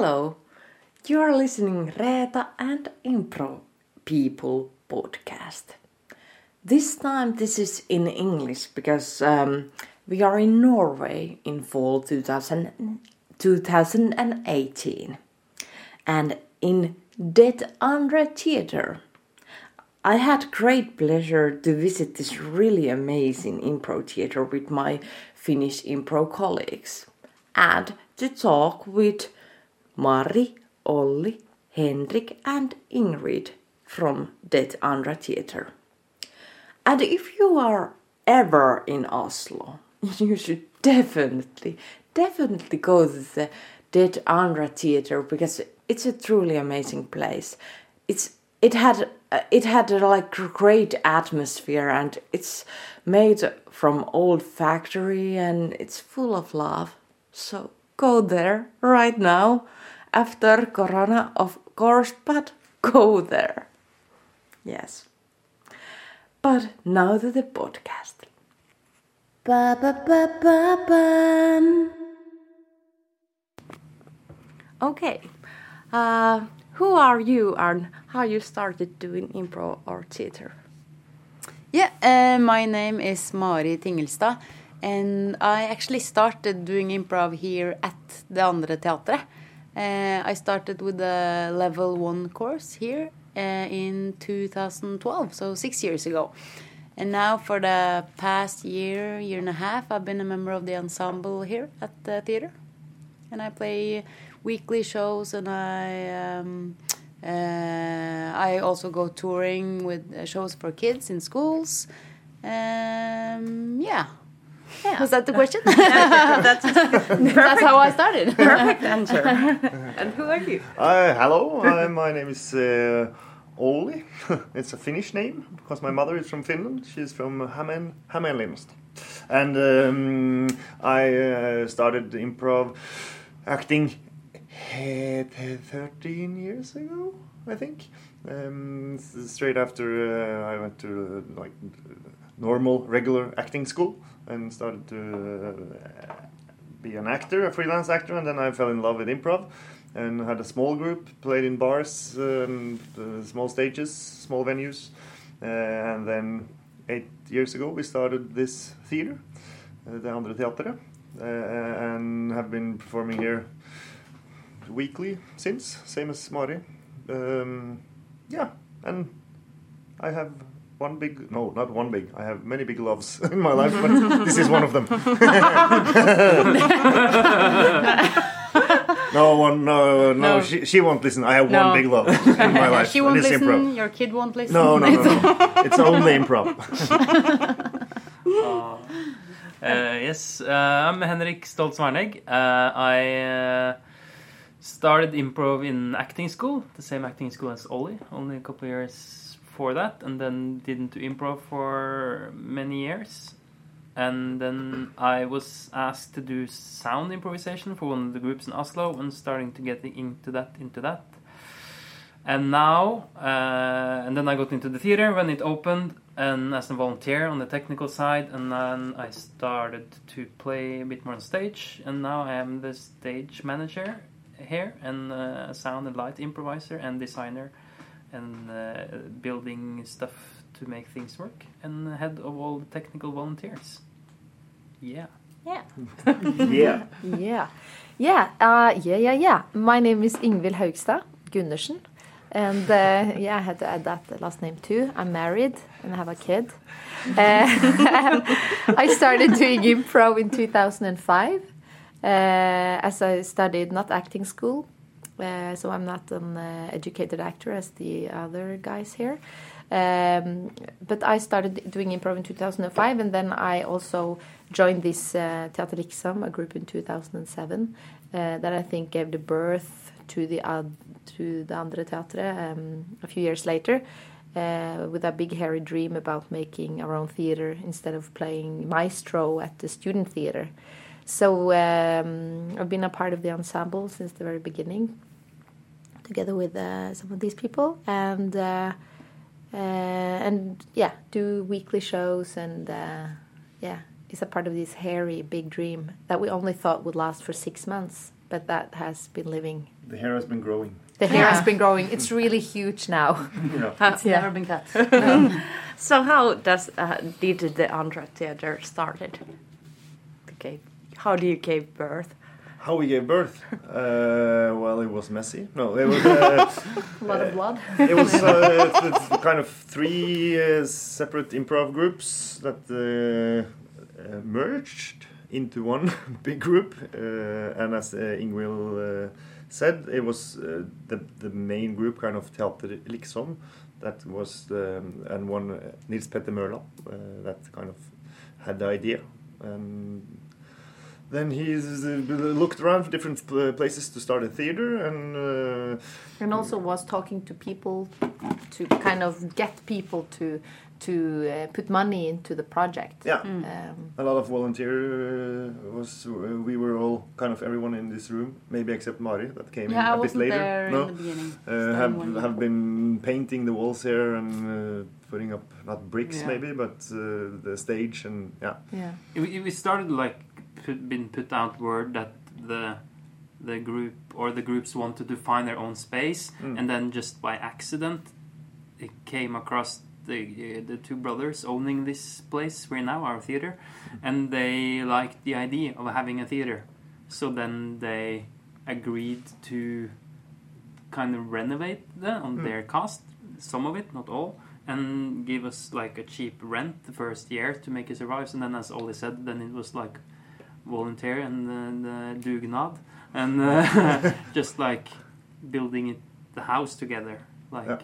Hello, you are listening Reeta and Impro People podcast. This time this is in English because um, we are in Norway in fall 2000, 2018 and in Det Andre Theatre. I had great pleasure to visit this really amazing improv theater with my Finnish improv colleagues and to talk with Mari, Olli, Henrik and Ingrid from Det Andre Theatre. And if you are ever in Oslo, you should definitely, definitely go to the Det Andre Theatre because it's a truly amazing place. It's it had uh, it had a like great atmosphere and it's made from old factory and it's full of love. So go there right now after corona of course but go there. Yes. But now to the podcast. Ba ba ba ba. Okay. Uh, who are you and how you started doing improv or theater? Yeah, uh, my name is Mari Tingelstad, and I actually started doing improv here at the Andre Teatret. Uh, I started with the level one course here uh, in 2012, so six years ago. And now, for the past year, year and a half, I've been a member of the ensemble here at the theater. And I play weekly shows, and I um, uh, I also go touring with uh, shows for kids in schools. Um, yeah. Yeah. Was that the question? that's, That's how I started. perfect answer. and who are you? Uh, hello, uh, my name is uh, Olli. it's a Finnish name because my mother is from Finland. She's from Hamen, Hämeenlinna. And um, I uh, started improv acting eh, 13 years ago, I think. Um, straight after uh, I went to uh, like normal, regular acting school and started to uh, be an actor, a freelance actor, and then I fell in love with improv and had a small group, played in bars, um, small stages, small venues, uh, and then eight years ago we started this theater, uh, the Andre Teatret, uh, and have been performing here weekly since, same as Mari. Um, yeah, and I have one big, no, not one big, I have many big loves in my life, but this is one of them. no one, no, no, No. She, she won't listen. I have No. one big love in my life. she won't listen. improv. Your kid won't listen. No, no, no, no. it's only improv. Uh, yes, uh, I'm Henrik Stoltz Warnegg. Uh, I uh, started improv in acting school, the same acting school as Ollie, only a couple of years before that, and then didn't do improv for many years. And then I was asked to do sound improvisation for one of the groups in Oslo, and starting to get into that, into that. And now, uh, and then I got into the theater when it opened, and as a volunteer on the technical side, and then I started to play a bit more on stage, and now I am the stage manager here, and uh, a sound and light improviser and designer, and uh, building stuff to make things work, and head of all the technical volunteers. Yeah. Yeah. yeah. Yeah. Yeah. Uh, yeah, yeah, yeah. My name is Ingvild Haugstad Gundersen. And uh, yeah, I had to add that last name too. I'm married and I have a kid. Uh, I started doing improv in 2005 uh, as I studied not acting school. Uh, so I'm not an uh, educated actor as the other guys here. Um, but I started doing improv in 2005, and then I also joined this uh, Teater Riksam, a group in 2007, uh, that I think gave the birth to the to the Andre Teatret um, a few years later, uh, with a big hairy dream about making our own theater instead of playing maestro at the student theater. So um, I've been a part of the ensemble since the very beginning, together with uh, some of these people, and uh, uh, and yeah, do weekly shows, and yeah, it's a part of this hairy big dream that we only thought would last for six months, but that has been living. The hair has been growing. The hair Yeah. has been growing. It's really huge now. Yeah. It's Yeah. never been cut. So how does uh, did the Andre Theater started? Okay, how do you give birth? How we gave birth? Uh, well, it was messy. No, it was. Uh, A lot of blood. it was uh, kind of three uh, separate improv groups that uh, uh, merged into one big group. Uh, and as uh, Ingvild uh, said, it was uh, the the main group, kind of Teater Liksom, that was um, and one uh, Nils Petter Mørland uh, that kind of had the idea. And then he's uh, looked around for different uh, places to start a theater and. Uh, and also was talking to people to kind of get people to to uh, put money into the project. Yeah. Um, A lot of volunteer uh, was. Uh, we were all kind of everyone in this room, maybe except Mari that came Yeah, in a bit wasn't later. there no, in the beginning. uh, have one- have been painting the walls here and uh, putting up not bricks Yeah. maybe, but uh, the stage and yeah. yeah. We, we started like put, been put out word that the the group or the groups wanted to find their own space, Mm. and then just by accident, it came across the uh, the two brothers owning this place we're now our theater, and they liked the idea of having a theater, so then they agreed to kind of renovate the, on Mm. their cost, some of it, not all, and give us like a cheap rent the first year to make it survive. And then, as Ollie said, then it was like volunteer and uh, the dugnad, and uh, just like building it, the house together, like Yeah.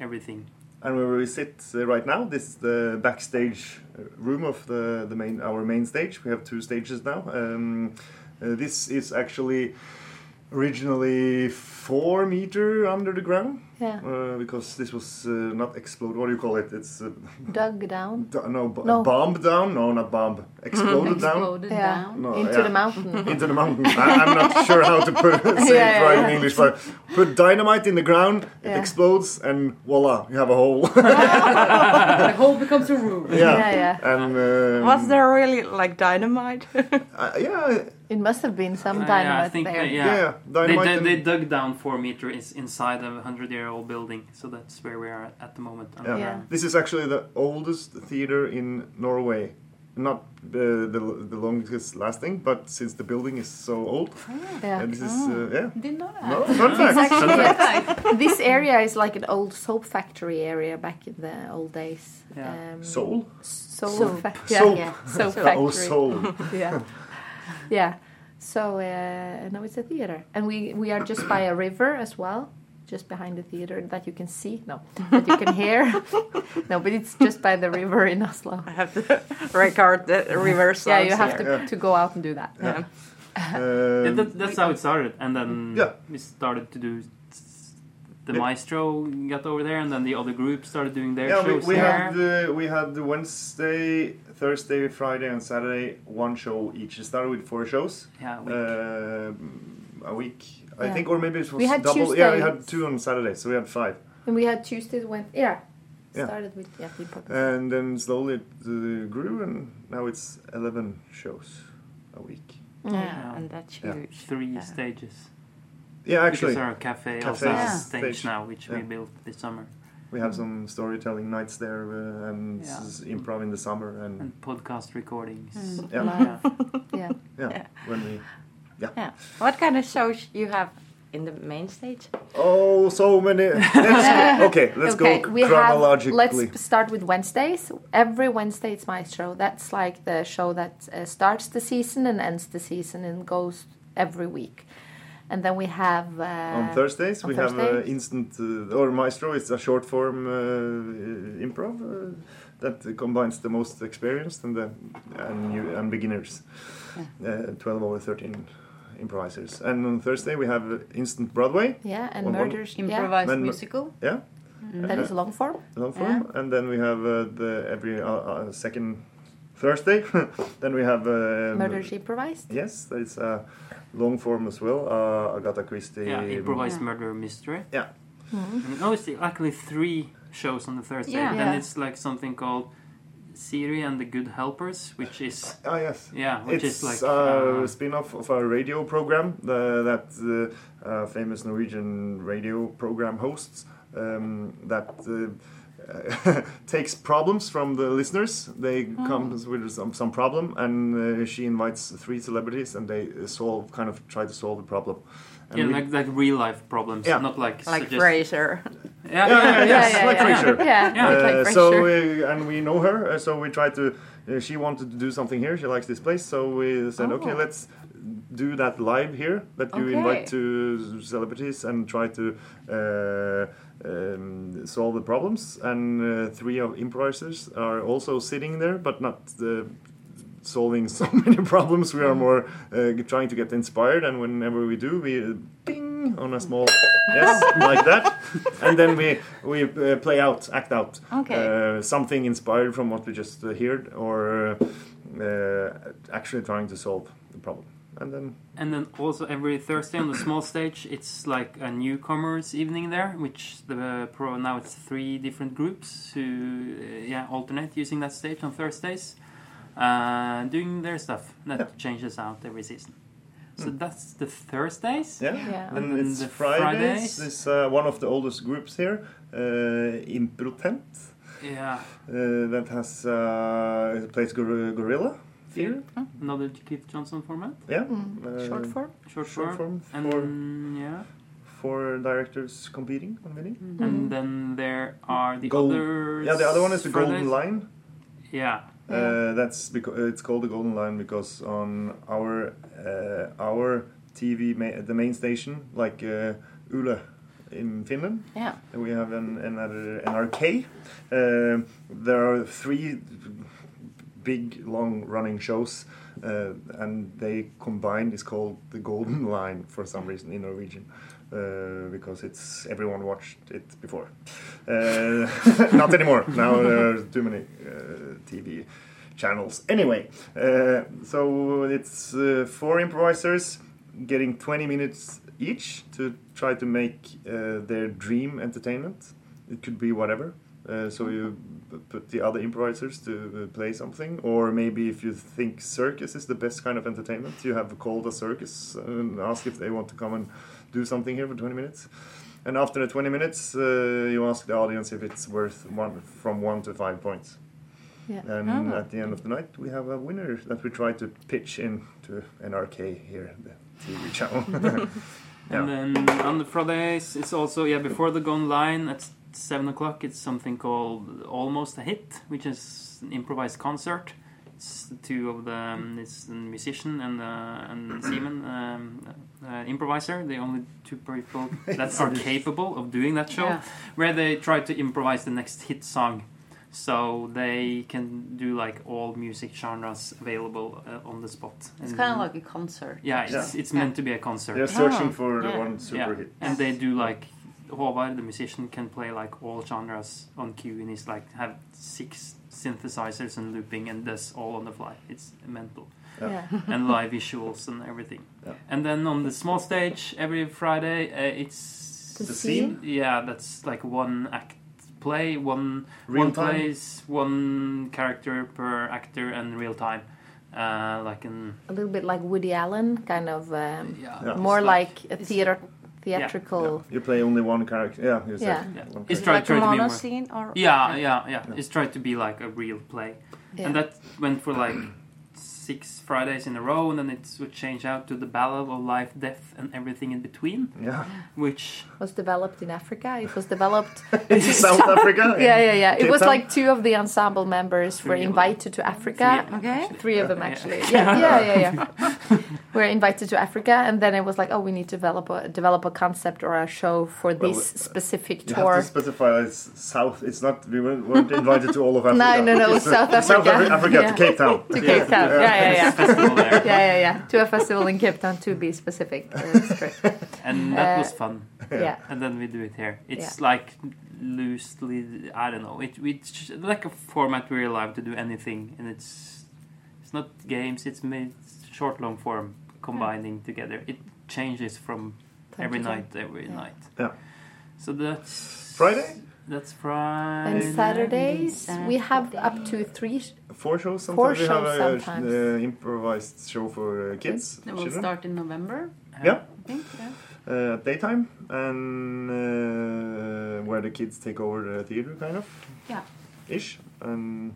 everything. And where we sit uh, right now, this is the backstage uh, room of the, the main our main stage. We have two stages now. Um, uh, this is actually originally four meter under the ground Yeah. uh, because this was uh, not explode. What do you call it? It's uh, Dug down d- no, b- No. bombed down. No, not bomb. Exploded down Exploded Yeah. down. No, into yeah. the mountain. into the mountain. I, I'm not sure how to put say Yeah, it right yeah. in English, but put dynamite in the ground, it explodes, and voila, you have a hole. the hole becomes a room. yeah. Yeah, yeah. And um, Was there really like dynamite? uh, yeah, It must have been some Uh, yeah, I dynamite think there. that- yeah, yeah. Dynamite. they, and- they dug down four meters is inside of a hundred-year-old building, so that's where we are at, at the moment. yeah. Yeah. This is actually the oldest theater in Norway. Not uh, the the longest lasting, but since the building is so old, Yeah. and this is uh, yeah. Didn't know that. No, fun fact. It's Fun actually fact. this area is like an old soap factory area back in the old days. Yeah. Um, Soul. Soap, Soap. factory. Soap. Yeah, soap Oh, factory. soul. yeah, yeah. So uh, now it's a theater, and we we are just by a river as well, just behind the theater that you can see. No, that you can hear. no, but it's just by the river in Oslo. I have to record the reverse Yeah, you have to Yeah. to go out and do that. Yeah. Yeah, Um, that, that's how it started, and then Yeah. we started to do. S- The Yeah. maestro got over there, and then the other groups started doing their yeah, we, shows we there. had uh, we had the Wednesday, Thursday, Friday, and Saturday one show each. It started with four shows. yeah, we, uh, a week, I Yeah. think, or maybe it was We had double. Yeah, we had two on Saturday, so we had five. And we had Tuesdays when yeah. Yeah. Started with yeah, the purpose. And then slowly it uh, grew, and now it's eleven shows a week. Mm. Yeah, and that's Yeah. huge. three Yeah. stages. Yeah, actually, because our cafe, Cafe also has Yeah. stage, stage. now, which we built this summer, we have some storytelling nights there, uh, and Yeah. improv in the summer, and and podcast recordings. Mm. Yeah. Live. Yeah. yeah. yeah, Yeah. when we. Yeah. What kind of shows you have in the main stage? Oh, so many. Let's, okay, let's okay, go we have. chronologically. Let's start with Wednesdays. Every Wednesday it's my show. That's like the show that uh, starts the season and ends the season and goes every week. And then we have uh, on Thursdays on we have uh, instant uh, or maestro. It's a short form uh, improv uh, that combines the most experienced and the and new and beginners. Uh, Twelve over thirteen improvisers. And on Thursday we have uh, instant Broadway. Yeah, and One- one- murders. Yeah, Improvised Then- musical. Yeah, that is long form. long form. And then we have uh, the every uh, uh, second Thursday. then we have um, Murders improvised. Yes, that is a long form as well. Uh, Agatha Christie. Yeah, improvised Yeah. murder mystery. Yeah. Mhm. And no, it's actually three shows on the Thursday. Yeah. Then Yeah. it's like something called Siri and the Good Helpers, which is Ah, yes. yeah, which it's is like a uh, spin-off of a radio program the, that uh, uh, famous Norwegian radio program hosts um, that uh, takes problems from the listeners. They Oh. come with some, some problem, and uh, she invites three celebrities, and they solve kind of try to solve the problem. And yeah, we- like like real life problems, Yeah. not like Like suggest- Frasier. Yeah, yeah, yeah, yes, yeah, like yeah. Frasier. Yeah, Yeah. like Uh, Frasier. so uh, and we know her, uh, so we tried to. Uh, she wanted to do something here. She likes this place, so we said, okay, Oh. let's do that live here. That you Okay. invite to celebrities and try to uh, um, solve the problems. And uh, three of improvisers are also sitting there, but not. Uh, solving so many problems we are more uh, trying to get inspired and whenever we do we ping on a small yes like that and then we we uh, play out act out Okay. uh, something inspired from what we just uh, heard or uh, uh, actually trying to solve the problem and then And then also every Thursday on the small stage, it's like a newcomers evening there, which the pro now it's three different groups who uh, yeah alternate using that stage on Thursdays, uh, doing their stuff. That Yeah. changes out every season. So that's the Thursdays. yeah, Yeah. then And it's the Fridays, Fridays? it's uh, one of the oldest groups here uh, Improtent Yeah, uh, that has uh, plays Gor- Gorilla Fear, another Keith Johnstone format, yeah. Mm, uh, Short form. short short form, form and for yeah, four directors competing on winning. and then there are the Gold- other Yeah, the other one is the Golden Line. Yeah, Uh, that's because it's called the Golden Line because on our uh, our TV, ma- the main station, like uh, Yle in Finland, Yeah. we have an another NRK. Uh, there are three big, long-running shows, uh, and they combined is called the Golden Line for some reason in Norwegian. Uh, because it's everyone watched it before. Uh, not anymore. Now there are too many uh, TV channels. Anyway, uh, so it's uh, four improvisers getting 20 minutes each to try to make their dream entertainment. It could be whatever. So you put the other improvisers to uh, play something, or maybe if you think circus is the best kind of entertainment, you have called a circus and ask if they want to come and do something here for 20 minutes. And after the 20 minutes, uh, you ask the audience if it's worth one from one to five points. Yeah. And Oh. at the end of the night, we have a winner that we try to pitch in to NRK here, the TV channel. Yeah. And then on the Fridays, it's also yeah before the Gone Line at seven o'clock. It's something called Almost a Hit, which is an improvised concert. It's two of the um, it's a musician and uh, and Simon um, uh, improviser. The only two people that are capable of doing that show, Yeah. where they try to improvise the next hit song. So they can do like all music genres available uh, on the spot. It's kind of like a concert. yeah, it's, it's meant to be a concert. They're searching Oh, for the yeah. one super Yeah, hit. and they do like Håvard, the musician, can play like all genres on cue, and he's like have six synthesizers and looping, and does all on the fly. It's mental, Yeah. Yeah. and live visuals and everything. Yeah. And then on the small stage every Friday, uh, it's The The scene? yeah, that's like one act play, one Real one time? plays, one character per actor, and real time, uh, like an A little bit like Woody Allen, kind of um, yeah, Yeah. more it's like a theater, theatrical. You play only one character. Yeah, you Yeah. Yeah. It's character. try, like try a to be more. scene or Yeah, yeah, yeah. Yeah. It's tried to be like a real play, Yeah. and that went for like six Fridays in a row, and then it would change out to the Ballad of Life, Death, and everything in between, Yeah. which was developed in Africa. It was developed. In South Africa. yeah, yeah, yeah. It was Town? like two of the ensemble members were Three of invited to Africa. Three, Okay. Three of them Yeah. actually. Yeah, yeah, yeah, yeah. We're invited to Africa, and then it was like, oh, we need to develop a develop a concept or a show for Well, this uh, specific You tour. have to specify it's South. It's not. We weren't, weren't invited to all of Africa. No, no, no, It's, South South Africa. Afri- Africa Yeah. to Cape Town. to Cape Town. Yeah, yeah, yeah. festival there, Yeah, yeah, yeah. To a festival in Cape Town, to be specific. Uh, and that Uh, was fun. Yeah. And then we do it here. It's like loosely, I don't know. It, it's like a format we're allowed to do anything, and it's it's not games. It's made short, long form combining together. It changes from Time every to time. night, every Yeah. night. Yeah. So that's Friday. That's Friday. And Saturdays we have up to three. sh- Four shows. Sometimes Four we have shows a sometimes. uh, improvised show for uh, kids. It will children. start in November, Yeah. I think. Yeah. uh, daytime and uh, where the kids take over the theater kind of Yeah. ish and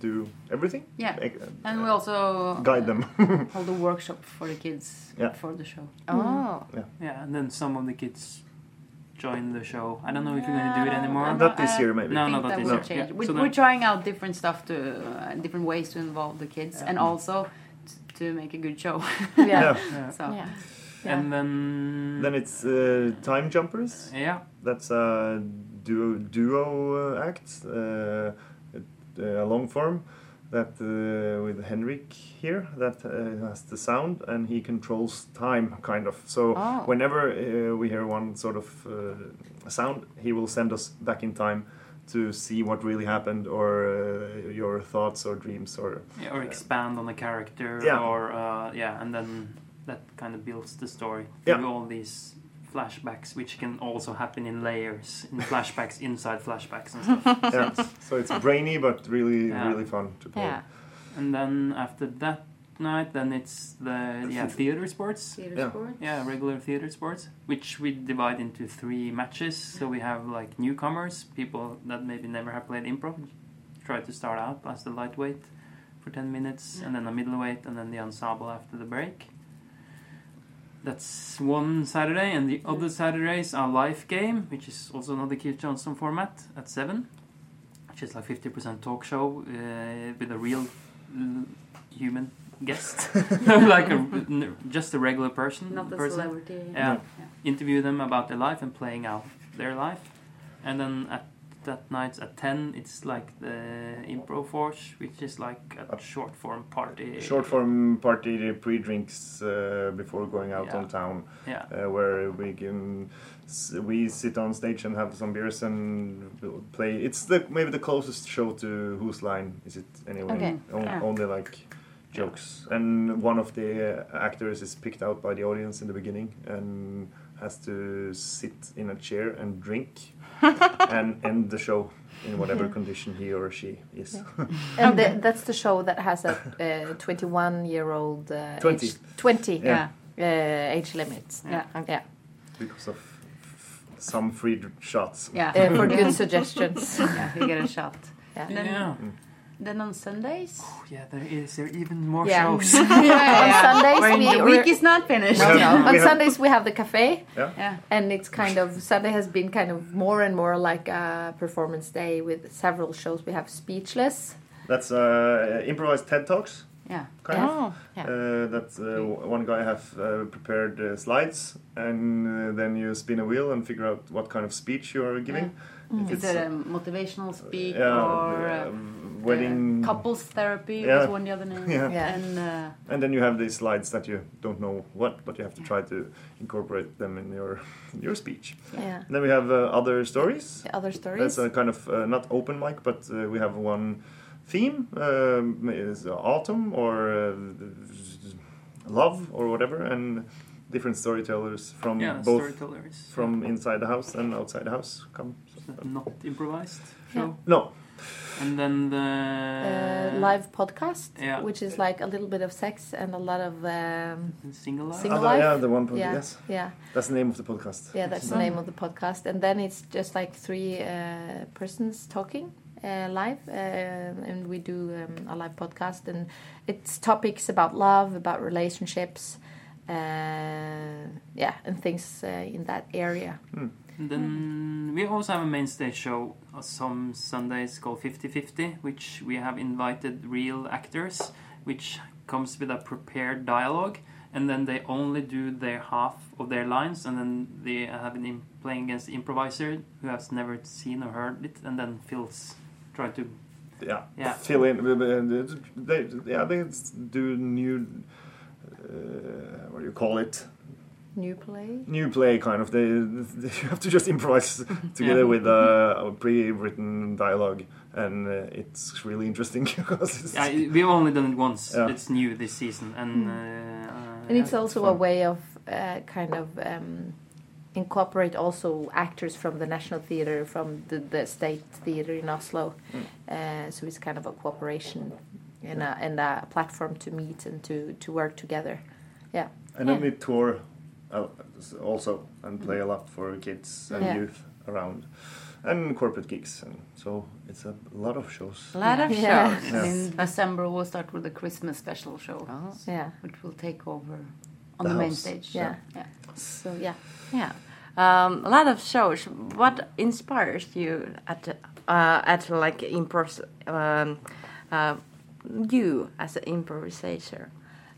do everything Yeah. Ec- And we also guide them hold a workshop for the kids Yeah. before the show. Oh. Yeah. Yeah, and then some of the kids join the show. I don't know if you're going to do it anymore. Not this year, maybe. No, I not this year. change. Yeah. We, So we're trying out different stuff to uh, different ways to involve the kids, and also t- to make a good show. Yeah. yeah Yeah. so Yeah. And then. then it's uh, time jumpers yeah. that's a duo, duo uh, act uh, a long form that uh, with Henrik here that uh, has the sound and he controls time kind of so Oh. whenever uh, we hear one sort of uh, sound he will send us back in time to see what really happened or uh, your thoughts or dreams or Yeah, or expand on the character, Yeah. or uh, yeah, and then that kind of builds the story Yeah. through all these flashbacks, which can also happen in layers, in flashbacks inside flashbacks and stuff. yeah so it's brainy but really Yeah. really fun to play Yeah. And then after that night, then it's the yeah theater sports. Theater Yeah. sport. Yeah, regular theater sports, which we divide into three matches. So we have like newcomers, people that maybe never have played improv, try to start out as the lightweight for 10 minutes, and then a middleweight, and then the ensemble after the break. That's one Saturday, and the other Saturdays are live game, which is also another Keith Johnstone format at 7, which is like 50% talk show uh, with a real uh, human guest, like a, n- just a regular person. Not a person. celebrity. Yeah. interview them about their life and playing out their life. And then at that night at 10, it's like the Improv Forge, which is like a short form party. short form party pre-drinks uh, before going out Yeah. on town Yeah. uh, where we can we sit on stage and have some beers and play it's the maybe the closest show to whose line is it anyway Okay. On- Yeah. only like jokes and one of the uh, actors is picked out by the audience in the beginning and has to sit in a chair and drink and end the show in whatever condition he or she is And the, that's the show that has a uh, 21 year old uh, 20. age, 20 Yeah. uh, age limits. Yeah. Yeah. because of some free shots Yeah. Uh, for good suggestions. yeah, you get a shot. Yeah. And then, Yeah. Then on Sundays. Oh, yeah, there is there are even more Yeah. shows. On Sundays, When we, the week is not finished. no, no. On Sundays we have the cafe, Yeah. and it's kind of Sunday has been kind of more and more like a performance day with several shows. We have Speechless. That's uh, improvised TED Talks, Yeah. kind Yeah. of. Yeah. Uh, that uh, one guy have uh, prepared uh, slides, and uh, then you spin a wheel and figure out what kind of speech you are giving. If Is it a motivational speak yeah, or wedding, couples therapy Yeah. was one the other name. Yeah. Yeah. And uh, and then you have these slides that you don't know what, but you have to try to incorporate them in your your speech. Yeah. And then we have uh, other stories. The other stories. That's a kind of uh, not open mic, but uh, we have one theme um, is autumn or uh, love or whatever, and different storytellers from yeah, both storytellers. from inside the house and outside the house come. not improvised Yeah. show. No, And then the uh, live podcast, Yeah. which is like a little bit of sex and a lot of um, single life. Single Other- life? yeah, the one. Pod- yeah, Yes, yeah, that's the name of the podcast. yeah. That's the name of the podcast, and then it's just like three uh, persons talking uh, live, uh, and we do um, a live podcast, and it's topics about love, about relationships, uh, yeah, and things uh, in that area. And then we also have a main stage show some Sundays called 50-50, which we have invited real actors, which comes with a prepared dialogue, and then they only do their half of their lines, and then they have an im- playing against the improviser who has never seen or heard it, and then fills try to Yeah, Yeah. fill in. They, yeah, they do new. Uh, what do you call it? New play. New play, kind of. They, they you have to just improvise together Yeah. with uh, a pre-written dialogue, and uh, it's really interesting because it's, yeah, we've only done it once. Yeah. It's new this season, and uh, uh, And it's yeah, also fun. a way of uh, kind of um, incorporate also actors from the National Theatre, from the, the State Theatre in Oslo. Uh, so it's kind of a cooperation and a, and a platform to meet and to, to work together. Yeah. And then Yeah. we tour also and play a lot for kids and Yeah. youth around, and corporate gigs, and so it's a lot of shows. A lot of Yeah. shows. Yeah. In December, we'll start with the Christmas special show, Yeah. which will take over on The the, main house. stage. Yeah. yeah. So yeah. Yeah. Um, a lot of shows. What inspires you at uh, at like improv? Um, uh, you as an improvisator.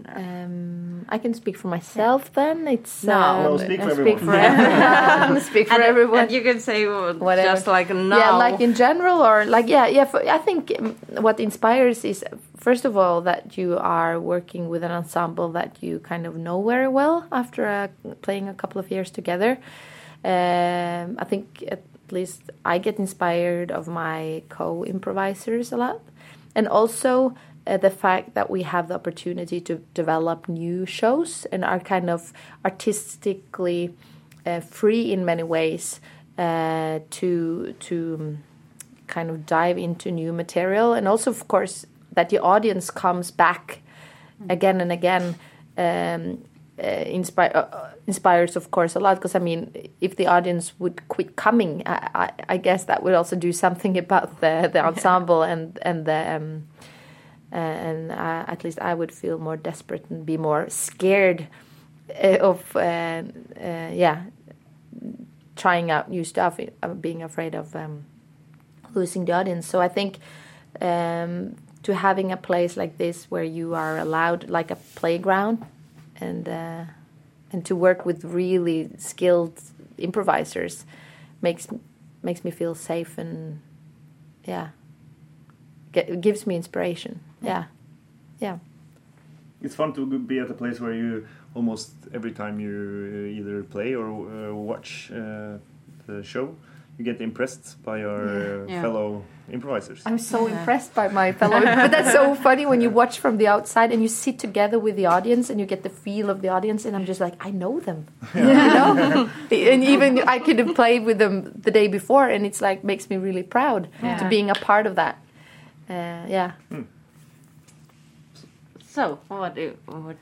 Um, I can speak for myself then. It's No. um, Well, speak for I everyone. Speak for, everyone. speak for and, everyone. and you can say Whatever. just like now. Yeah, like in general, or like yeah, yeah. For, I think um, what inspires is first of all that you are working with an ensemble that you kind of know very well after uh, playing a couple of years together. Um, I think at least I get inspired of my co-improvisers a lot, and also uh, the fact that we have the opportunity to develop new shows and are kind of artistically uh, free in many ways uh, to to um, kind of dive into new material, and also of course that the audience comes back again and again. Um, uh, inspire uh, inspires of course a lot because I mean if the audience would quit coming I, I, I guess that would also do something about the the ensemble and and the um, and uh, at least I would feel more desperate and be more scared uh, of uh, uh, yeah trying out new stuff uh, being afraid of um, losing the audience. So I think um, to having a place like this where you are allowed like a playground and uh, and to work with really skilled improvisers makes makes me feel safe and yeah gives me inspiration yeah yeah It's fun to be at a place where you almost every time you uh, either play or uh, watch uh, the show, you get impressed by your uh, Yeah. fellow improvisers. I'm so impressed by my fellow. but that's so funny when you watch from the outside and you sit together with the audience and you get the feel of the audience. And I'm just like, I know them, you know. and even I could have played with them the day before, and it's like makes me really proud to being a part of that. Uh, yeah. So what do what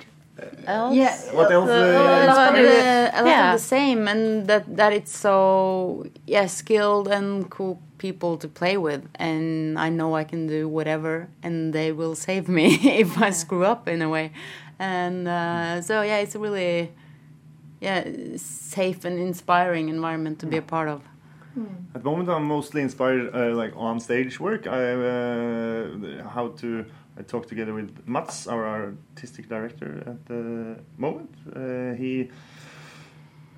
else? Yeah. What else? a Uh, lot, of inspires? the, a lot Yeah. of the same, and that that it's so yeah skilled and cool people to play with, and I know I can do whatever, and they will save me if I screw up in a way, and uh, so yeah, it's a really yeah safe and inspiring environment to be a part of. At the moment, I'm mostly inspired uh, like on stage work. I uh, how to I talk together with Mats, our artistic director at the moment. Uh, he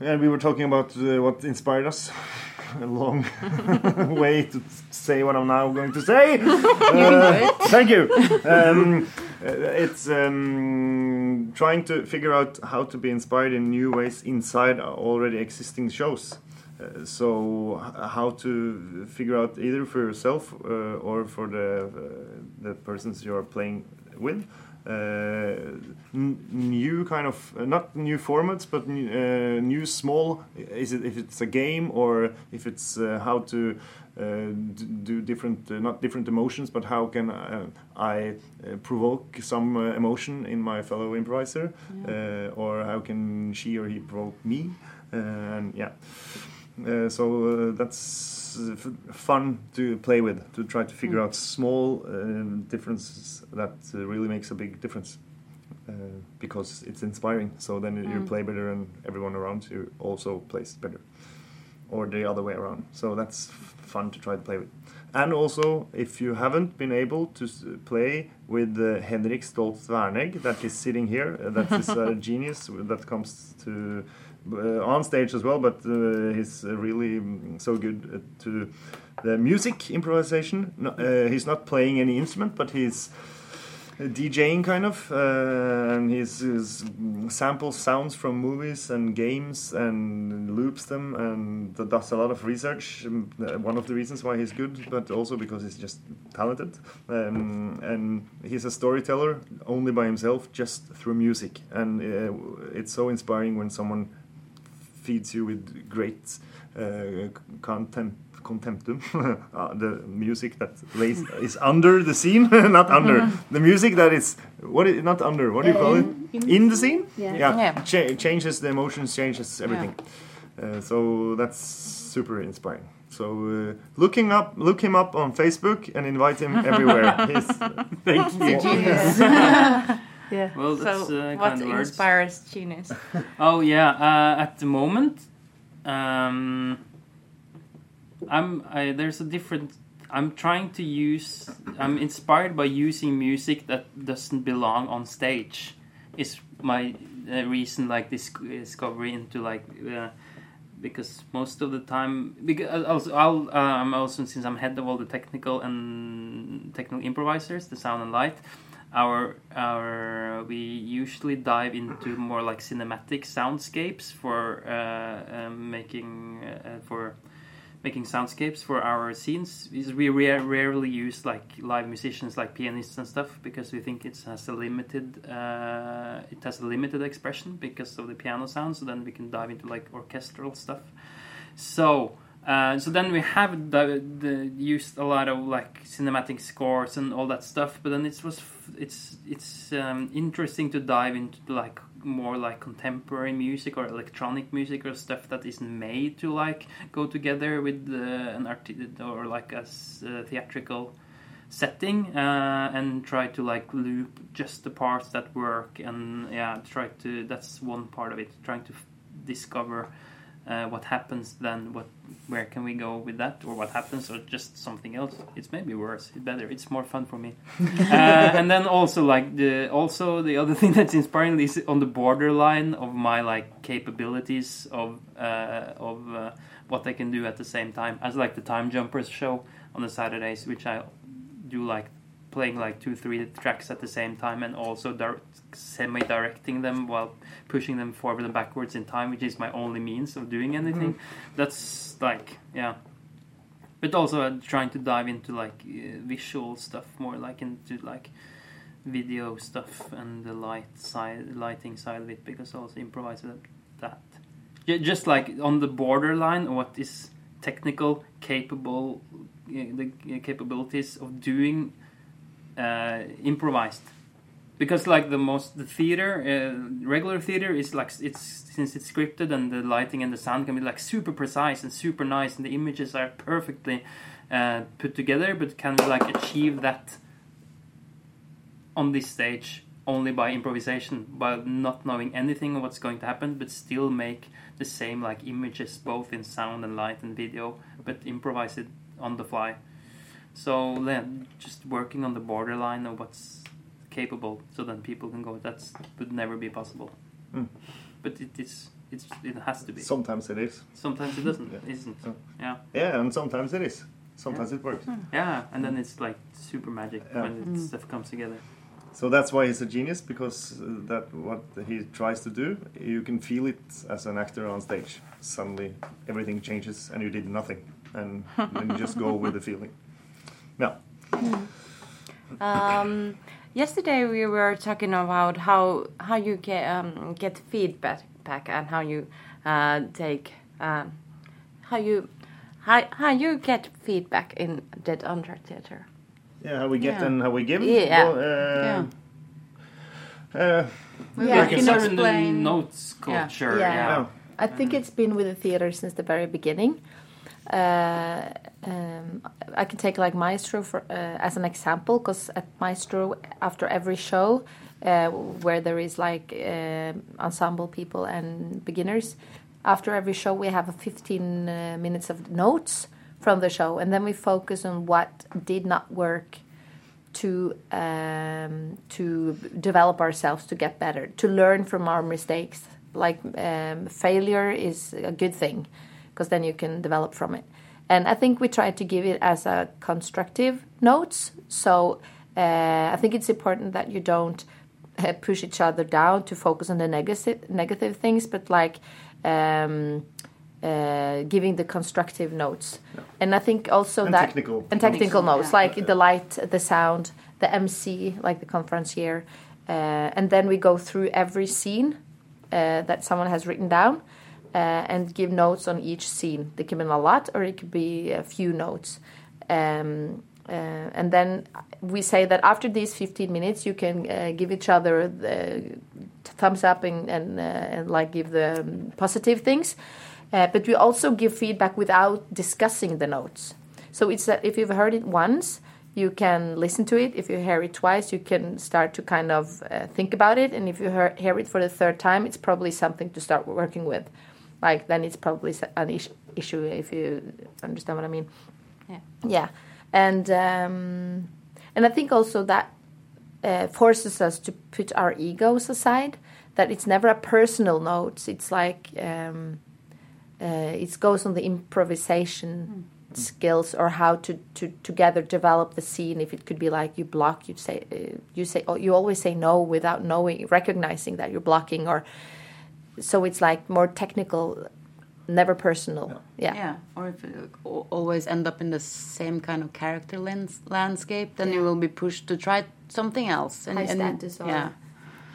and we were talking about uh, what inspired us. A long way to say what I'm now going to say. Uh, thank you. Um, uh, it's um, trying to figure out how to be inspired in new ways inside already existing shows. Uh, so how to figure out either for yourself uh, or for the uh, the persons you're playing with. Uh, n- new kind of uh, not new formats but new, uh, new small is it if it's a game or if it's uh, how to uh, d- do different uh, not different emotions but how can uh, I uh, provoke some uh, emotion in my fellow improviser uh, or how can she or he provoke me? And yeah so uh, that's uh, f- fun to play with to try to figure out small uh, differences that uh, really makes a big difference uh, because it's inspiring. So then you play better and everyone around you also plays better or the other way around. So that's f- fun to try to play with and also if you haven't been able to play with uh, Henrik Stoltz Wernegg that is sitting here uh, that is a genius that comes to uh, on stage as well, but uh, he's uh, really mm, so good uh, to the music improvisation. No, he's not playing any instrument, but he's DJing kind of, uh, and he's, he's mm, samples sounds from movies and games and loops them and does a lot of research. Um, One of the reasons why he's good, but also because he's just talented. Um, and he's a storyteller only by himself, just through music. And uh, it's so inspiring when someone feeds you with great uh, content contemptum uh, the music that lays is under the scene not under the music that is what is not under what do you call it in, the scene Yeah. Yeah. Cha- changes the emotions changes everything uh, so that's super inspiring so uh, look him up look him up on facebook and invite him everywhere He's, Thank you. Genius. Yeah. Well, that's so, uh, what kind words. inspires genius? Oh yeah, uh, at the moment, um, I'm I, there's a different. I'm trying to use. I'm inspired by using music that doesn't belong on stage. Is my uh, recent like this discovery into like. Uh, because most of the time, because also I'll, uh, I'm also since I'm head of all the technical and technical improvisers, the sound and light our our we usually dive into more like cinematic soundscapes for uh, um, making uh, for making soundscapes for our scenes. Is we rare, rarely use like live musicians like pianists and stuff because we think it has a limited uh, it has a limited expression because of the piano sound so then we can dive into like orchestral stuff. So uh, so then we have the, the used a lot of like cinematic scores and all that stuff, but then it was f- it's it's um, interesting to dive into like more like contemporary music or electronic music or stuff that is made to like go together with uh, an art or like a uh, theatrical setting uh, and try to like loop just the parts that work and yeah try to that's one part of it trying to discover uh, what happens then what where can we go with that or what happens or just something else? It's maybe worse it's better it's more fun for me. Uh, and then also like the also the other thing that's inspiring is on the borderline of my like capabilities of uh, of uh, what I can do at the same time as like the time jumpers show on the saturdays which i do like playing like two three tracks at the same time and also dir- semi directing them while pushing them forward and backwards in time which is my only means of doing anything. That's like yeah. But also uh, trying to dive into like uh, visual stuff more like into like video stuff and the light side lighting side of it because I also improvise that. Ju- just like on the borderline what is technical capable uh, the capabilities of doing uh, improvised because like the most the theater uh, regular theater is like it's since it's scripted and the lighting and the sound can be like super precise and super nice and the images are perfectly uh, put together but can like achieve that on this stage only by improvisation by not knowing anything of what's going to happen but still make the same like images both in sound and light and video but improvise it on the fly? So then just working on the borderline of what's capable so then people can go that's would never be possible. Mm. but it is it's it has to be. Sometimes it is. Sometimes it doesn't Yeah. isn't yeah. yeah and sometimes it is. Sometimes it works. Yeah and then it's like super magic Yeah. when it, stuff comes together. So that's why he's a genius because uh, that what he tries to do, you can feel it as an actor on stage. Suddenly, everything changes, and you did nothing, and then you just go with the feeling. Yeah, Um, yesterday we were talking about how how you get um, get feedback back and how you uh, take um, how you how, how you get feedback in Det Andre Theater. yeah. How we get Yeah. and how we give. Yeah. Well, uh, Yeah. Uh, Yeah, like can it's sort of in the explain. notes culture Yeah. yeah, yeah. I think it's been with the theater since the very beginning. Uh, um, I can take like Maestro for, uh, as an example because at Maestro, after every show, uh, where there is like uh, ensemble people and beginners, after every show we have a 15 uh, minutes of notes from the show, and then we focus on what did not work to um, to develop ourselves to get better, to learn from our mistakes. Like um, failure is a good thing because then you can develop from it. And I think we try to give it as a constructive notes. So uh, I think it's important that you don't uh, push each other down to focus on the negative negative things, but like um, uh, giving the constructive notes. And I think also And that technical. and technical Yeah. notes like the light, the sound, the MC, like the conferencier, uh, and then we go through every scene uh, that someone has written down, uh, and give notes on each scene. They can be a lot, or it could be a few notes. Um, uh, and then we say that after these 15 minutes, you can uh, give each other the thumbs up and, and, uh, and like give the um, positive things. Uh, but we also give feedback without discussing the notes. So it's that if you've heard it once, you can listen to it. If you hear it twice, you can start to kind of uh, think about it. And if you hear, hear it for the third time, it's probably something to start working with. Like then it's probably an is- issue if you understand what I mean. Yeah. Yeah, and um, and I think also that uh, forces us to put our egos aside. That it's never a personal note. It's like um, uh, it goes on the improvisation skills or how to, to together develop the scene. If it could be like you block, you say uh, you say oh, you always say no without knowing recognizing that you're blocking or so it's like more technical, never personal. Yeah. Yeah, or if you always end up in the same kind of character lens, landscape, then you will be pushed to try something else. High status or- yeah,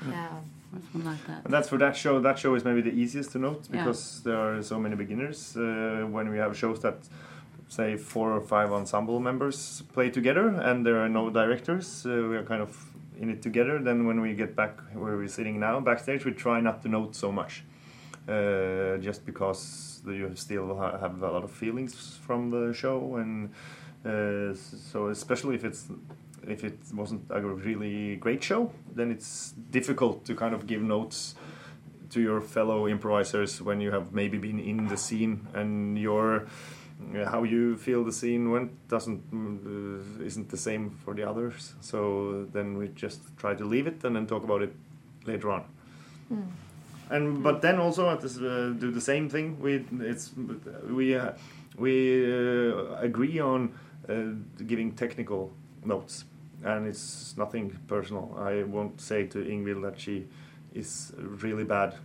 Yeah. or something like that. And that's for that show. That show is maybe the easiest to note Yeah. because there are so many beginners. Uh, when we have shows that, say, four or five ensemble members play together and there are no directors, uh, we are kind of in it together. Then when we get back where we're sitting now backstage, we try not to note so much, uh, just because you still have a lot of feelings from the show, and uh, so especially if it's if it wasn't a really great show, then it's difficult to kind of give notes to your fellow improvisers when you have maybe been in the scene and your uh, how you feel the scene went doesn't uh, isn't the same for the others. So then we just try to leave it and then talk about it later on. And but then also at this, uh, do the same thing. We it's we uh, we uh, agree on uh, giving technical notes, and it's nothing personal. I won't say to Ingvild that she is really bad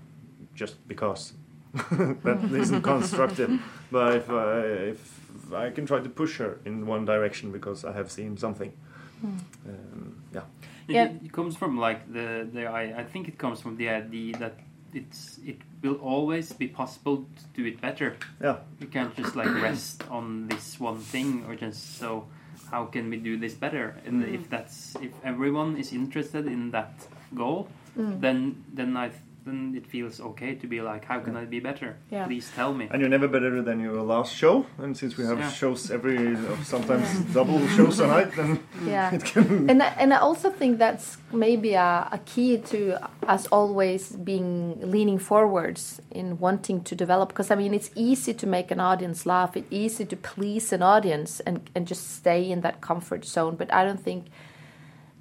just because that isn't constructive. But if I, if I can try to push her in one direction because I have seen something, hmm. um, yeah. It, Yeah. it comes from like the, the I, I think it comes from the idea that it's it will always be possible to do it better. Yeah. You can't just like rest on this one thing or just so how can we do this better? And if hmm. that's if everyone is interested in that goal, hmm. then then I then it feels okay to be like how can I be better? Yeah. Please tell me. And you're never better than your last show. And since we have Yeah. shows every, sometimes double shows a night, then Yeah. it can. and I, and I also think that's maybe a, a key to us always being leaning forwards in wanting to develop because I mean it's easy to make an audience laugh it's easy to please an audience and, and just stay in that comfort zone but I don't think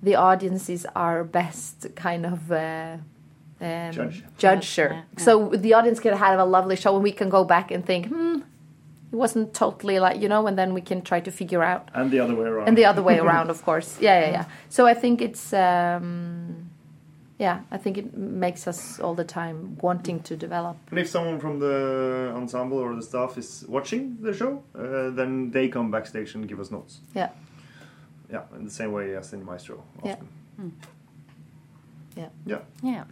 the audience is our best kind of uh, um, Judge. sure. Yeah, yeah. So the audience can have a lovely show and we can go back and think hmm it wasn't totally like you know and then we can try to figure out And the other way around. and the other way around of course yeah yeah yeah so i think it's um yeah i think it makes us all the time wanting to develop And if someone from the ensemble or the staff is watching the show, uh, then they come backstage and give us notes. yeah Yeah, in the same way as in Maestro. Yeah. Often. yeah Yeah. Yeah.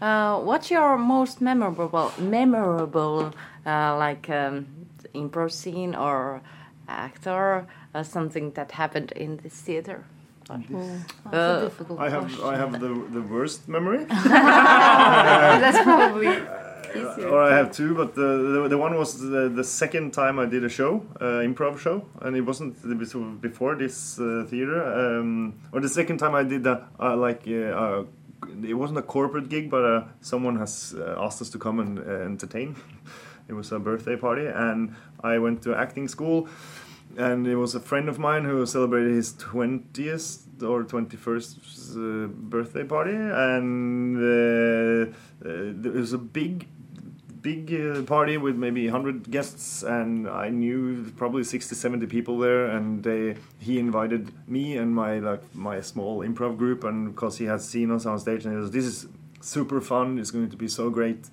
Uh, what's your most memorable, memorable, uh, like um, improv scene or actor, uh, something that happened in this theater? Mm. That's a difficult I have question. I have the the worst memory, that's probably Easier. or I have two. But the the, the one was the, the second time I did a show, uh, improv show, and it wasn't it before this uh, theater, um, or the second time I did a uh, like. It wasn't a corporate gig, but uh, someone has uh, asked us to come and uh, entertain. it was a birthday party, and I went to acting school. and it was a friend of mine who celebrated his 20th or 21st uh, birthday party and uh, it was a big big uh, party with maybe 100 guests and i knew probably 60 70 people there and they, he invited me and my like my small improv group and because he had seen us on stage and he was this is super fun. It's going to be so great.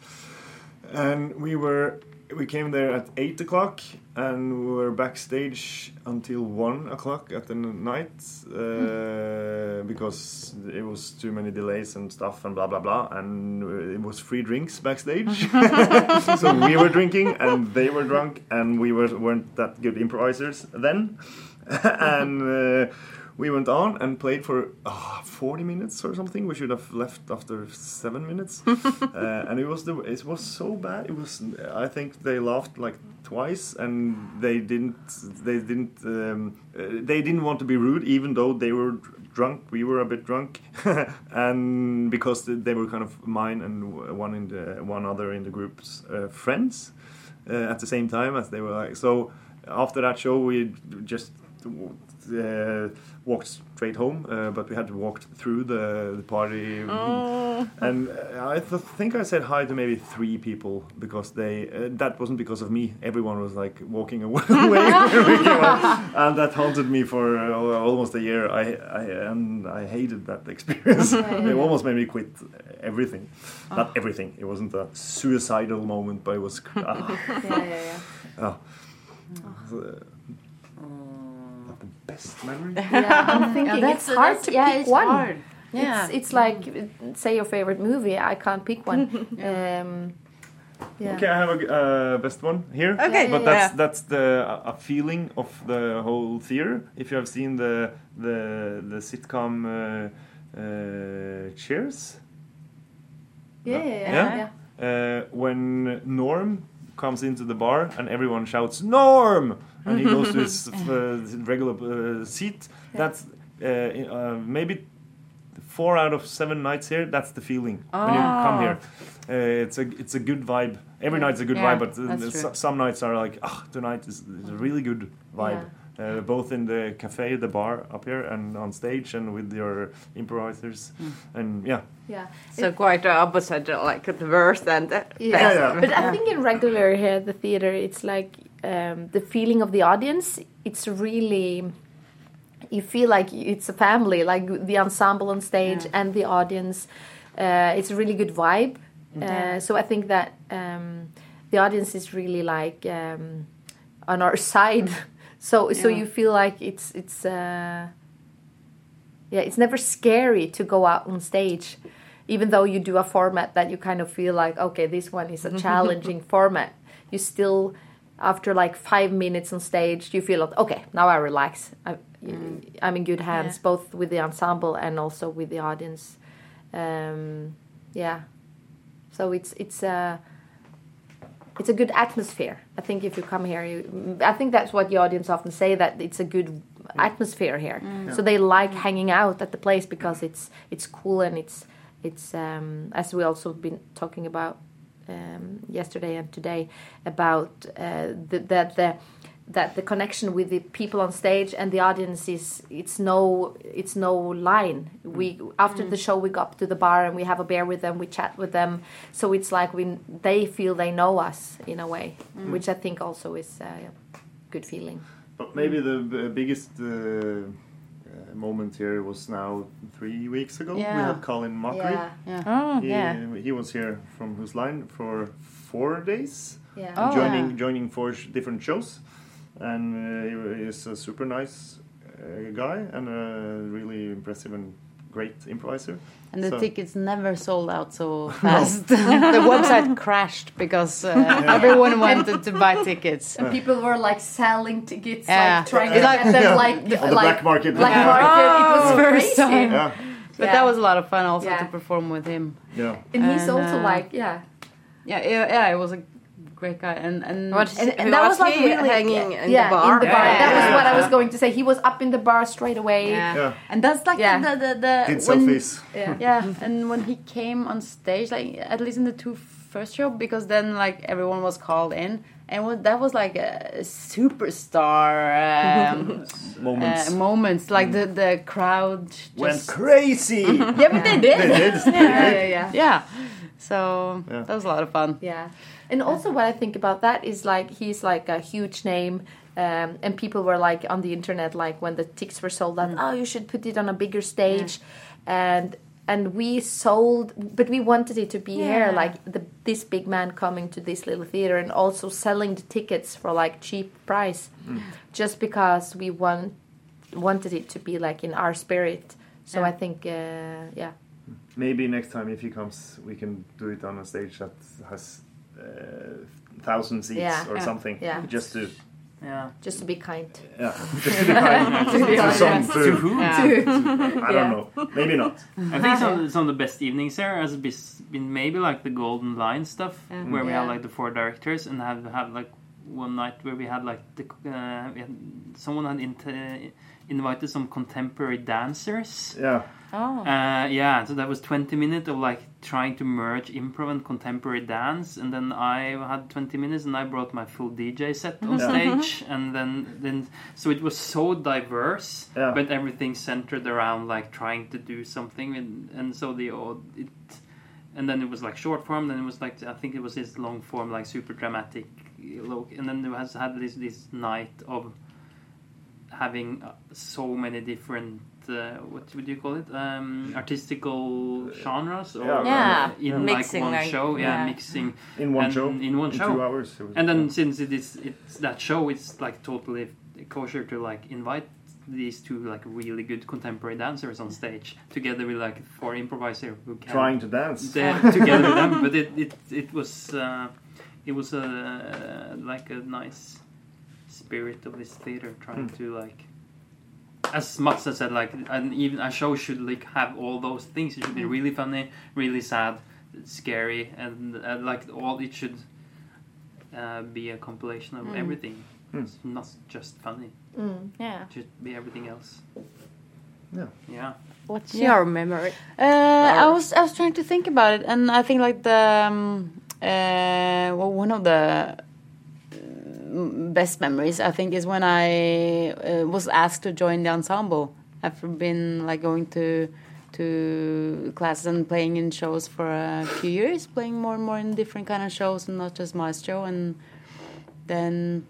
And we were we came there at eight o'clock and we were backstage until one o'clock at the night uh, because it was too many delays and stuff and blah blah blah and it was free drinks backstage. So we were drinking and they were drunk and we were, weren't that good improvisers then. And uh, we went on and played for ah, 40 minutes or something. We should have left after seven minutes, uh, and it was the it was so bad. It was I think they laughed like twice, and they didn't they didn't um, uh, they didn't want to be rude, even though they were drunk. We were a bit drunk, and because they were kind of mine and one in the one other in the group's uh, friends uh, at the same time as they were like so. After that show, we just uh, walked straight home, uh, but we had to walk through the, the party. And uh, I th- think I said hi to maybe three people because they. Uh, that wasn't because of me. Everyone was like walking away, when we came out. and that haunted me for uh, almost a year. I, I and I hated that experience. it almost made me quit everything. Not everything. It wasn't a suicidal moment, but it was. ah, Yeah, yeah, yeah. ah. Not the best memory. Yeah, I'm thinking that's- it's hard that's- to yeah, pick it's one. hard. Yeah. It's, it's like say your favorite movie. I can't pick one. um, yeah. Okay, I have a uh, best one here. Okay. Yeah, but yeah, that's that's the a a feeling of the whole theater. If you have seen the the the sitcom uh, uh, Cheers, Yeah, yeah, yeah. Yeah? yeah. uh, when Norm comes into the bar and everyone shouts Norm, and he goes to his uh, regular uh, seat. That's uh, uh, maybe four out of seven nights here. That's the feeling when you come here. Uh, it's a it's a good vibe. Every night's a good Yeah, vibe, but uh, some nights are like, ah, tonight is, is a really good vibe. Uh, both in the cafe, the bar up here, and on stage, and with your improvisers, Mm. and yeah, yeah. So quite the opposite, like the worst and the Yeah. Yeah, yeah. But I think in regular here at the theater, it's like um, the feeling of the audience. It's really you feel like it's a family, like the ensemble on stage Yeah. and the audience. Uh, it's a really good vibe. Uh, so I think that um, the audience is really like um, on our side. So so you feel like it's it's. Uh, yeah, it's never scary to go out on stage, even though you do a format that you kind of feel like, okay, this one is a challenging format. You still, after like five minutes on stage, you feel like, okay, now I relax. I, I'm in good hands, Yeah. both with the ensemble and also with the audience. Um, yeah, so it's it's a it's a good atmosphere. I think if you come here, you, I think that's what the audience often say that it's a good atmosphere here. So they like hanging out at the place because it's it's cool and it's it's um, as we also been talking about um, yesterday and today about uh, the, that the that the connection with the people on stage and the audience is it's no it's no line. We after the show we go up to the bar and we have a beer with them we chat with them. So it's like we they feel they know us in a way which i think also is a good feeling. But maybe the biggest uh, uh, moment here was now three weeks ago. We had Colin Mochrie. Yeah. Oh, He, yeah. he was here from Whose Line for four days, yeah. Oh, joining yeah. joining four sh- different shows, and uh, he is a super nice uh, guy and a really impressive and great improviser. And the So- tickets never sold out so fast. the website crashed because uh, everyone wanted to buy tickets. and people were like selling tickets Yeah. like trying to like- get them Yeah. like On the like black market. black Yeah. market it was Oh, crazy time. Yeah, But Yeah. that was a lot of fun also Yeah. to perform with him. yeah. and he's And, also uh, like yeah Yeah, yeah, yeah, it was a great guy. And and What, And- and that was, was like he really- hanging in yeah, the bar? in the bar. Yeah, that was yeah, what I was going to say. He was up in the bar straight away. yeah. Yeah. and that's like Yeah. the, the, the Did when- selfies. Yeah. Yeah, and when he came on stage, like at least in the two first show, because then like everyone was called in, and that was like a superstar um, Moments. uh, moments. Like the the crowd just Went crazy. yeah, but they did. they did. yeah, yeah, yeah. Yeah, so Yeah. that was a lot of fun. Yeah. And also, what I think about that is like he's like a huge name. Um, and people were like on the internet, like when the tickets were sold out, oh, you should put it on a bigger stage. And and we sold but we wanted it to be here like the this big man coming to this little theater and also selling the tickets for like cheap price just because we want wanted it to be like in our spirit so Yeah. i think uh, yeah Maybe next time if he comes, we can do it on a stage that has thousand seats Yeah. or Yeah. something. Yeah. Just to Yeah. just to be kind yeah, just to be kind to some To to, who? Yeah. I don't know. Maybe not. I think some, some of the best evenings here has been maybe like the Golden Line stuff, Yeah. where we have like the four directors and have have like one night where we had like the uh, we had, someone had int- invited some contemporary dancers. Yeah. Oh. Uh, yeah, so that was 20 minutes of like trying to merge improv and contemporary dance, and then I had 20 minutes, and I brought my full DJ set on Yeah. stage, and then then so it was so diverse, Yeah. but everything centered around like trying to do something, and and so the au- it. And then it was like short form. Then it was like I think it was this long form, like super dramatic, look. And then it has had this this night of having uh, so many different uh, what would you call it um, artistical genres or Yeah. Yeah. uh, in Mixing, like one like- show yeah, yeah. mixing In one And show. in one show. two hours. was- and then since it is it's that show it's like totally kosher to like invite these two like really good contemporary dancers on stage together with like four improvisers who can trying to dance. together with them but it it, it was uh, it was a like a nice spirit of this theater trying Hmm. to like as much as I said like and even a show should like have all those things it should be really funny really sad scary and uh, like all it should uh, be a compilation of Mm. everything Hmm. it's not just funny mm. Yeah. it should be everything else Yeah. yeah What's Yeah. your memory? Uh, I was I was trying to think about it, and I think like the um, uh, well, one of the mm, best memories. I think is when I uh, was asked to join the ensemble. I've been like going to to classes and playing in shows for a few years, playing more and more in different kind of shows and not just maestro, and then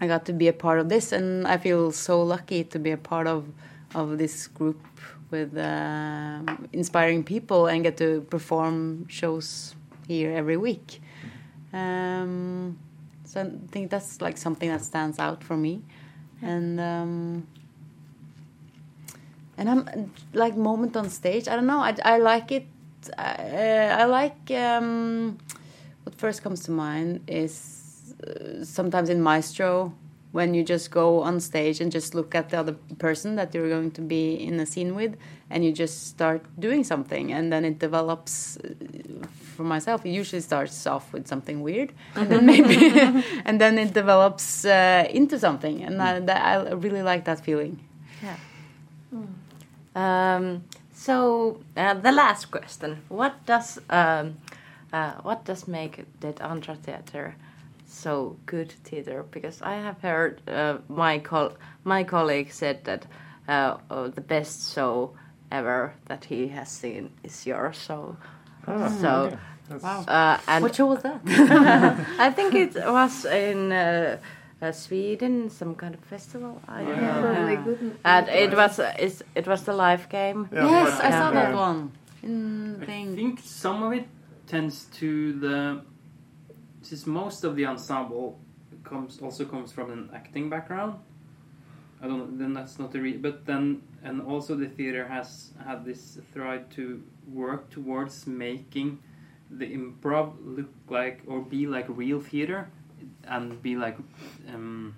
I got to be a part of this, and I feel so lucky to be a part of of this group with uh, inspiring people and get to perform shows here every week. Um, so I think that's like something that stands out for me, and um, and I'm like moment on stage. I don't know. I, I like it. I, I like um, what first comes to mind is uh, sometimes in maestro when you just go on stage and just look at the other person that you're going to be in a scene with and you just start doing something and then it develops uh, for myself it usually starts off with something weird and then maybe and then it develops uh, into something and I, that, I really like that feeling. Um, so uh, the last question: What does um, uh, what does make that Andre Theater so good theater? Because I have heard uh, my col- my colleague said that uh, oh, the best show ever that he has seen is your show. so. That's- Uh, and what show was that I think it was in uh, uh, Sweden, some kind of festival. I don't know. Probably Yeah. good. And it was uh, it was the live game. Yeah, yes but- I saw that one in I thing think some of it tends to the since most of the ensemble comes also comes from an acting background. I don't know. Then that's not the re- but then and also the theater has had this thread to work towards making the improv look like or be like real theater and be like um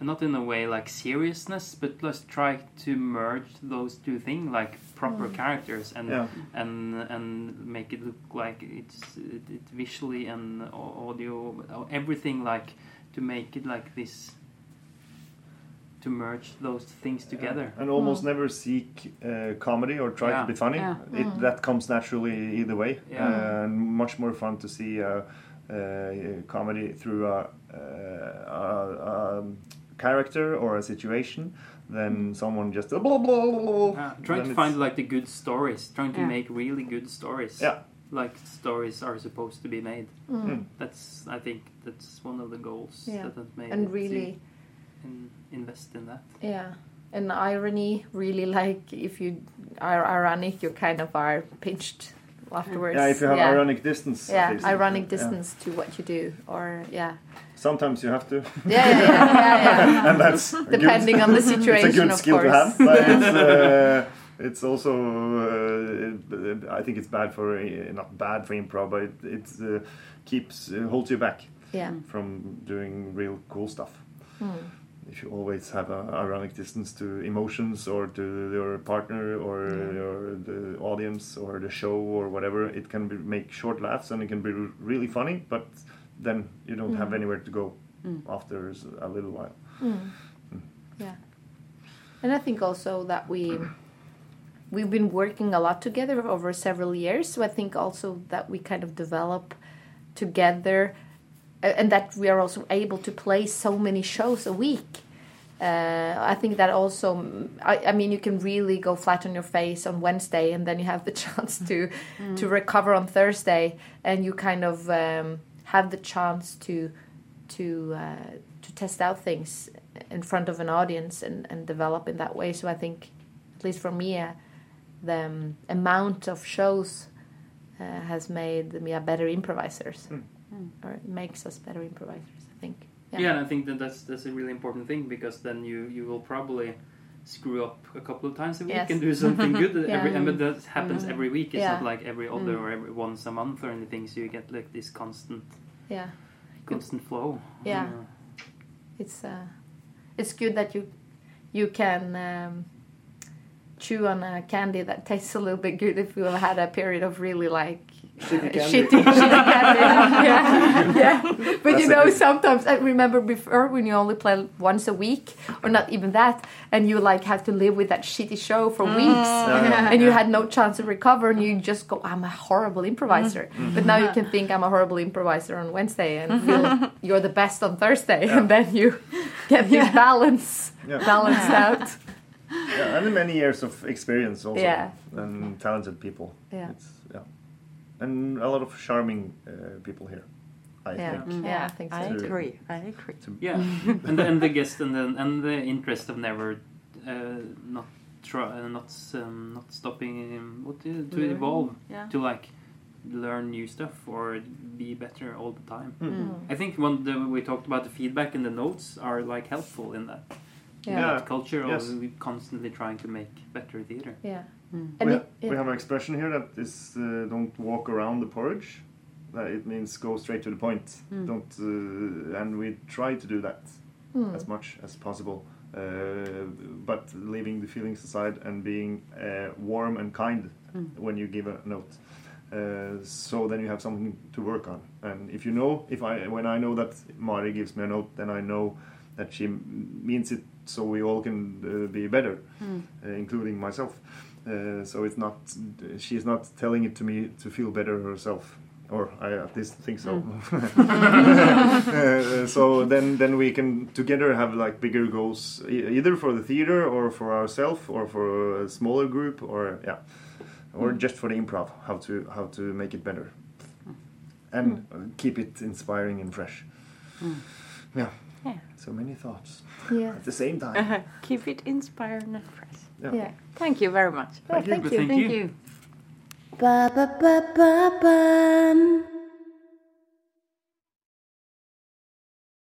not in a way like seriousness but let's try to merge those two things like proper characters and Yeah. and and make it look like it's it, it visually and audio everything like to make it like this to merge those things together And almost never seek uh, comedy or try Yeah. to be funny. Yeah. It, that comes naturally either way. Yeah. Uh, and much more fun to see uh, uh, comedy through a, uh, a, um character or a situation than someone just blah, blah, blah, blah. Uh, trying Then to find like the good stories trying to Yeah. make really good stories Yeah. like stories are supposed to be made Mm. that's i think that's one of the goals Yeah. that have made And it to really, in, invest in that yeah. and irony really like if you are ironic, you kind of are pinched afterwards. Yeah, if you have yeah. ironic distance. Yeah, least. ironic Yeah. distance to what you do, or yeah, Sometimes you have to, yeah, yeah, yeah, yeah, yeah. and that's good. depending on the situation. it's a good of skill course. to have, but it's, uh, it's also uh, I think it's bad for uh, not bad for improv, but it, it uh, keeps uh, holds you back Yeah. from doing real cool stuff. Hmm. If you always have a ironic distance to emotions or to your partner or Yeah. your the audience or the show or whatever, it can be, make short laughs and it can be really funny, but then you don't have Mm. anywhere to go Mm. after a little while. Mm. Yeah, and I think also that we we've been working a lot together over several years. So I think also that we kind of develop together, and that we are also able to play so many shows a week. Uh, I think that also, I, I mean, you can really go flat on your face on Wednesday, and then you have the chance to to recover on Thursday, and you kind of um, have the chance to to uh, to test out things in front of an audience and, and develop in that way. So I think, at least for me, uh, the um, amount of shows uh, has made me a better improvisers, Mm. Or makes us better improvisers. I think. Yeah. and I think that that's that's a really important thing because then you you will probably screw up a couple of times a week Yes. and do something good. Yeah. every, and but that happens Mm. every week. It's Yeah. not like every other Mm. or every once a month or anything. So you get like this constant Yeah, constant flow. Yeah. Uh, it's uh, it's good that you you can. Um, chew on a candy that tastes a little bit good if you have had a period of really like Shitty candy. shitty, shitty candy. yeah, yeah. But That's you know, sometimes I remember before when you only play once a week, or not even that, and you like have to live with that shitty show for mm. weeks, oh, Yeah. and you had no chance to recover, and you just go, "I'm a horrible improviser." Mm. But now you mm-hmm. can think, "I'm a horrible improviser" on Wednesday, and mm-hmm. feel you're the best on Thursday, and then you get this balance Yeah. balanced out. yeah, and many years of experience also, Yeah. and talented people. Yeah. It's, yeah, and a lot of charming uh, people here. I Yeah. think. Mm. Yeah, I think so. I agree. I agree. Yeah, and the, and the guest and the and the interest of never uh, not try uh, not um, not stopping um, what to, to Learning, evolve yeah. to like learn new stuff or be better all the time. Mm. I think when the, we talked about the feedback and the notes are like helpful in that, in Yeah. Yeah. that culture Yes. of we constantly trying to make better theater. Yeah. Mm. And we, it, ha- yeah. we have an expression here that is uh, don't walk around the porridge. That it means go straight to the point. Mm. Don't, uh, and we try to do that Hmm. as much as possible, uh, but leaving the feelings aside and being uh, warm and kind Mm. when you give a note. Uh, so then you have something to work on. And if you know, if I when I know that Mari gives me a note, then I know that she m- means it, so we all can uh, be better, Mm. including myself. Uh, so it's not she's not telling it to me to feel better herself, or I at least think so. uh, so then then we can together have like bigger goals, e- either for the theater or for ourselves or for a smaller group or yeah, or just for the improv, how to how to make it better, and uh, keep it inspiring and fresh. Mm. Yeah. Yeah. So many thoughts Yeah. at the same time. Uh-huh. Keep it inspiring and fresh. Yeah. Yeah. Thank you very much. Oh, Thank you. thank you. Thank Thank you. you. Ba ba ba ba bum.